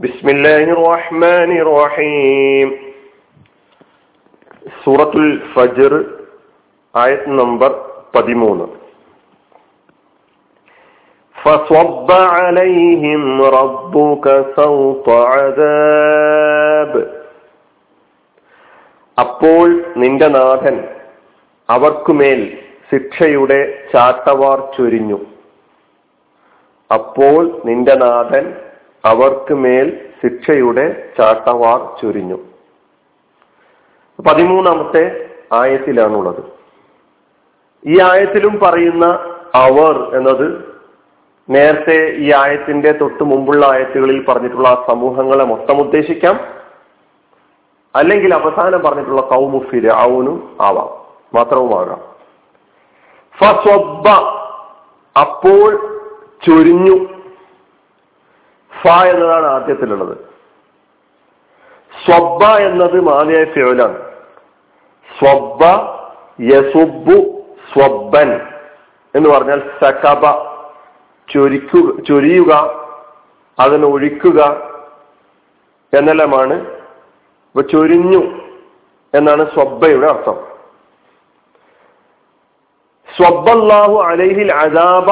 بسم الله الرحمن الرحيم സൂറത്തുൽ ഫജർ ആയത് നമ്പർ പതിമൂന്ന് فصب عليهم ربك صوت عذاب അപ്പോൾ നിന്റെ നാഥൻ അവർക്കുമേൽ ശിക്ഷയുടെ ചാട്ടവാർ ചൊരിഞ്ഞു അപ്പോൾ നിന്റെ നാഥൻ അവർക്ക് മേൽ ശിക്ഷയുടെ ചാട്ടവാർ ചൊരിഞ്ഞു. പതിമൂന്നാമത്തെ ആയത്തിലാണുള്ളത്. ഈ ആയത്തിലും പറയുന്ന അവർ എന്നത് നേരത്തെ ഈ ആയത്തിന്റെ തൊട്ട് മുമ്പുള്ള ആയത്തുകളിൽ പറഞ്ഞിട്ടുള്ള ആ സമൂഹങ്ങളെ മൊത്തം ഉദ്ദേശിക്കാം. അല്ലെങ്കിൽ അവസാനം പറഞ്ഞിട്ടുള്ള കൗമു ഫിരൗനും ആവാം. മാത്രവുമാകാം. അപ്പോൾ ചൊരിഞ്ഞു. ഫ എന്നതാണ് ആദ്യത്തിലുള്ളത്. സ്വബ എന്നത് മാതിയായ ഫിയോലാണ് സ്വബ യസുബു സ്വബൻ എന്ന് പറഞ്ഞാൽ സകബ ചൊരിക്കു ചൊരിയുക അതിന് ഒഴിക്കുക എന്നെല്ലാമാണ്. ഇപ്പൊ ചൊരിഞ്ഞു എന്നാണ് സ്വബയുടെ അർത്ഥം. സ്വബല്ലാഹു അലൈഹിൽ അജാബ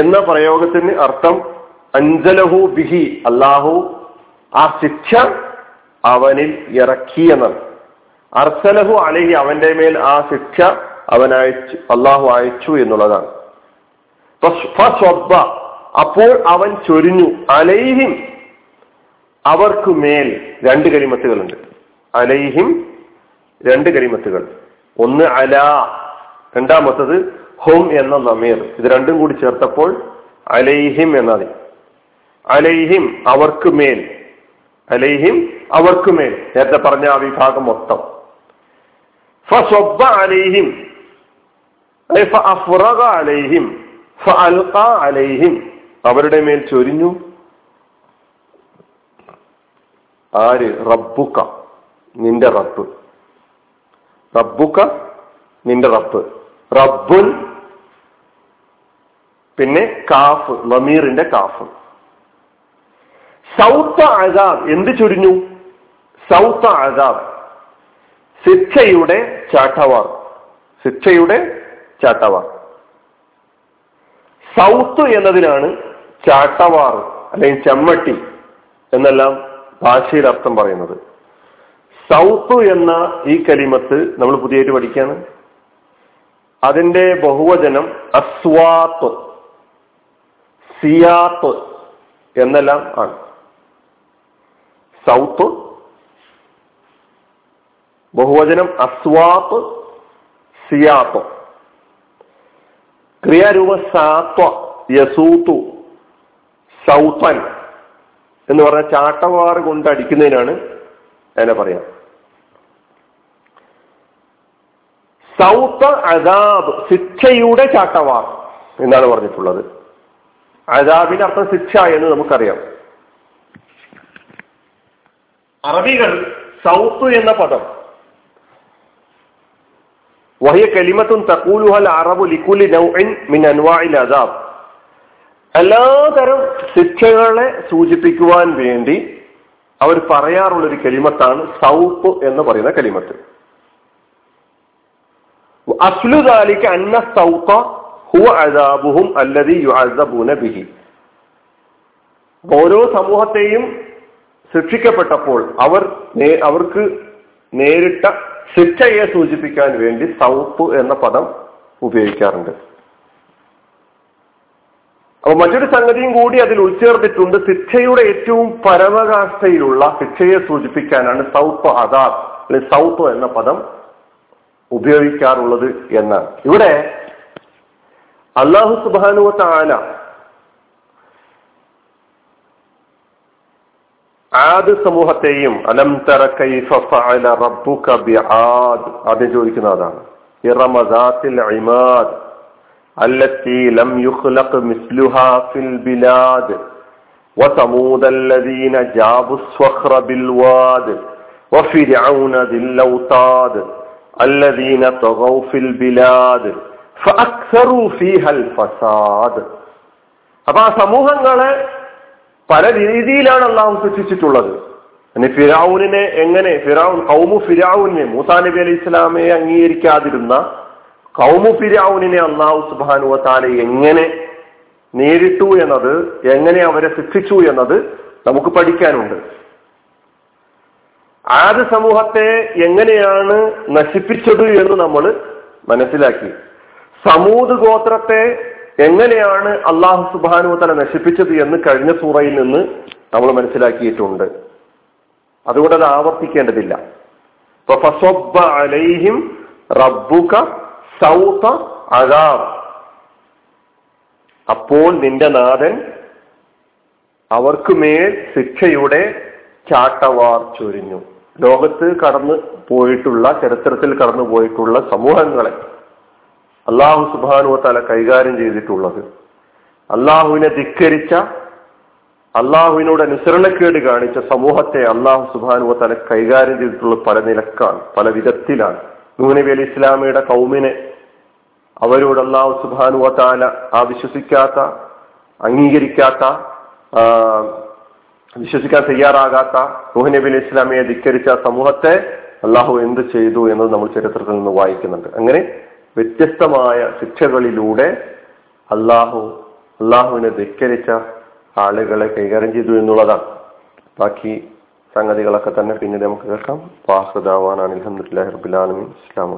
എന്ന പ്രയോഗത്തിന് അർത്ഥം അഞ്ചലഹു ബിഹി. അള്ളാഹു ആ ശിക്ഷ അവനിൽ ഇറക്കി എന്നാണ് അർസലഹു അലഹി അവന്റെ മേൽ ആ ശിക്ഷ അവൻ അയച്ചു അള്ളാഹു അയച്ചു എന്നുള്ളതാണ് അപ്പോൾ അവൻ ചൊരിഞ്ഞു. അലൈഹിം അവർക്ക് മേൽ രണ്ട് കരിമത്തുകളുണ്ട്. അലൈഹിം രണ്ട് കരിമത്തുകൾ. ഒന്ന് അല രണ്ടാമത്തത് ഹും എന്ന നമീർ. ഇത് രണ്ടും കൂടി ചേർത്തപ്പോൾ അലൈഹിം എന്നാണ്. അലൈഹിം അവർക്ക് മേൽ. അലൈഹിം അവർക്ക് മേൽ. നേരത്തെ പറഞ്ഞ ആ വിഭാഗം മൊത്തം. അലൈഹിം. അലൈഹിം. അലൈഹിം. അവരുടെ മേൽ ചൊരിഞ്ഞു. ആര്? റബ്ബുക്ക. നിന്റെ റബ്ബ്. റബ്ബുക്ക നിന്റെ റബ്ബ്. റബ്ബുൻ പിന്നെ കാഫ് നമീറിന്റെ കാഫ്. സൗത്ത അസാബ് എന്ത് ചൊരിഞ്ഞു? സൗത്ത അസാബ് ശിക്ഷയുടെ ചാട്ടവാർ. ശിക്ഷയുടെ ചാട്ടവാർ. സൗത്ത് എന്നതിനാണ് ചാട്ടവാർ അല്ലെങ്കിൽ ചെമ്മട്ടി എന്നെല്ലാം ഭാഷയിൽ അർത്ഥം പറയുന്നത്. സൗത്ത് എന്ന ഈ കലിമത്ത് നമ്മൾ പുതിയായിട്ട് പഠിക്കുകയാണ്. അതിന്റെ ബഹുവചനം അസ്വാത്ത് സിയാത്ത് എന്നെല്ലാം ആണ്. സൗത്ത് ബഹുവചനം അസ്വാത്ത് സിയാത്ത്. ക്രിയാരൂപ സാത്വ യസൂത്തു സൗത്തൻ എന്ന് പറഞ്ഞ ചാട്ടവാറ് കൊണ്ട് അടിക്കുന്നതിനാണ് എന്നെ പറയാം. സൗത്ത് അദാബ് ശിക്ഷയുടെ ചാട്ടവാർ എന്നാണ് പറഞ്ഞിട്ടുള്ളത്. അദാബിന്റെ അർത്ഥം ശിക്ഷ എന്ന് നമുക്കറിയാം. അറബികൾ സൗത്ത് എന്ന പദം. വഹിയ കലിമത്തും തക്കൂലുഹൽ അറബ് ലിക്കുലി نوع മിൻ അൻവാഇൽ العذاب എല്ലാതരം ശിക്ഷകളെ സൂചിപ്പിക്കുവാൻ വേണ്ടി അവർ പറയാറുള്ളൊരു കലിമത്താണ് സൗപ്പ് എന്ന് പറയുന്ന കലിമത്ത്. അസ്ലുദാലിക്ക് അന്ന സൗത്ത ഹുവ അദാബുഹും അല്ലതി യുഅസബൂന ബിഹി. ഓരോ സമൂഹത്തെയും ശിക്ഷിക്കപ്പെട്ടപ്പോൾ അവർ അവർക്ക് നേരിട്ട ശിക്ഷയെ സൂചിപ്പിക്കാൻ വേണ്ടി സൗപ്പ് എന്ന പദം ഉപയോഗിക്കാറുണ്ട്. അപ്പൊ മറ്റൊരു സംഗതിയും കൂടി അതിൽ ഉൾച്ചേർത്തിട്ടുണ്ട്. ശിക്ഷയുടെ ഏറ്റവും പരമകാഷ്ഠയിലുള്ള ശിക്ഷയെ സൂചിപ്പിക്കാനാണ് സൗപ്പ് അദാബ് അല്ലെങ്കിൽ സൗപ്പ് എന്ന പദം ഉപയോഗിക്കാറുള്ളത് എന്നാണ്. ഇവിടെ അള്ളാഹു സുബാനുവത്ത ആല ആദ് സമൂഹത്തെയും അലം തറ കൈഫ ഫഅല റബ്ബുക ബിആദ് ആദ്യം ചോദിക്കുന്ന അതാണ് ഇറമദാത്തിൽ ഇമാദ് التي لم يخلق مثلها في البلاد وثمود الذين جابوا الصخر بالواد وفرعون ذي الاوتاد الذين طغوا في البلاد فأكثروا فيها الفساد അപ്പൊ ആ സമൂഹങ്ങളെ പല രീതിയിലാണ് അള്ളാഹു സൃഷ്ടിച്ചിട്ടുള്ളത്. പിന്നെ ഫിറാവുനെ എങ്ങനെ ഫിറാവുൻ കൗമു ഫിറാവുനെ മൂസാ നബി അലൈഹി ഇസ്ലാമയെ അംഗീകരിക്കാതിരുന്ന കൗമു ഫിറാവുനെ അള്ളാഹു സുബാനുവ താല എങ്ങനെ നേരിട്ടു എന്നത് എങ്ങനെ അവരെ ശിക്ഷിച്ചു എന്നത് നമുക്ക് പഠിക്കാനുണ്ട്. ആദ്യ സമൂഹത്തെ എങ്ങനെയാണ് നശിപ്പിച്ചത് എന്ന് നമ്മൾ മനസ്സിലാക്കി. സമൂത് ഗോത്രത്തെ എങ്ങനെയാണ് അള്ളാഹു സുബാനു തല നശിപ്പിച്ചത് എന്ന് കഴിഞ്ഞ സൂറയിൽ നിന്ന് നമ്മൾ മനസ്സിലാക്കിയിട്ടുണ്ട്. അതുകൊണ്ട് അത് ആവർത്തിക്കേണ്ടതില്ല. അലൈഹിം റബ്ബുക സൗത അപ്പോൾ നിന്റെ നാഥൻ അവർക്ക് മേൽ ശിക്ഷയുടെ ചാട്ടവാർ ചൊരിഞ്ഞു. ലോകത്ത് കടന്നു പോയിട്ടുള്ള ചരിത്രത്തിൽ കടന്നു പോയിട്ടുള്ള സമൂഹങ്ങളെ അള്ളാഹു സുബാനുവ തല കൈകാര്യം ചെയ്തിട്ടുള്ളത്. അള്ളാഹുവിനെ ധിക്കരിച്ച അള്ളാഹുവിനോട് അനുസരണക്കേട് കാണിച്ച സമൂഹത്തെ അള്ളാഹു സുബാനുവ തല കൈകാര്യം ചെയ്തിട്ടുള്ള പല നിലക്കാണ് പല വിധത്തിലാണ്. നൂനബി അലി ഇസ്ലാമിയുടെ കൗമിനെ അവരോട് അള്ളാഹു സുബാനുവ താല ആ വിശ്വസിക്കാത്ത അംഗീകരിക്കാത്ത വിശ്വസിക്കാൻ തയ്യാറാകാത്ത നൂഹ് അലി ഇസ്ലാമിയെ ധിക്കരിച്ച സമൂഹത്തെ അള്ളാഹു എന്ത് ചെയ്തു എന്നത് നമ്മൾ ചരിത്രത്തിൽ നിന്ന് വായിക്കുന്നുണ്ട്. അങ്ങനെ വ്യത്യസ്തമായ ശിക്ഷകളിലൂടെ അള്ളാഹു അള്ളാഹുവിനെ ധിക്കരിച്ച ആളുകളെ കൈകാര്യം ചെയ്തു എന്നുള്ളതാണ്. ബാക്കി സംഗതികളൊക്കെ തന്നെ പിന്നീട് നമുക്ക് കേൾക്കാം. വാഹൃദാവാൻ അലഹമുല്ലാ റബുലാലമി ഇസ്ലാം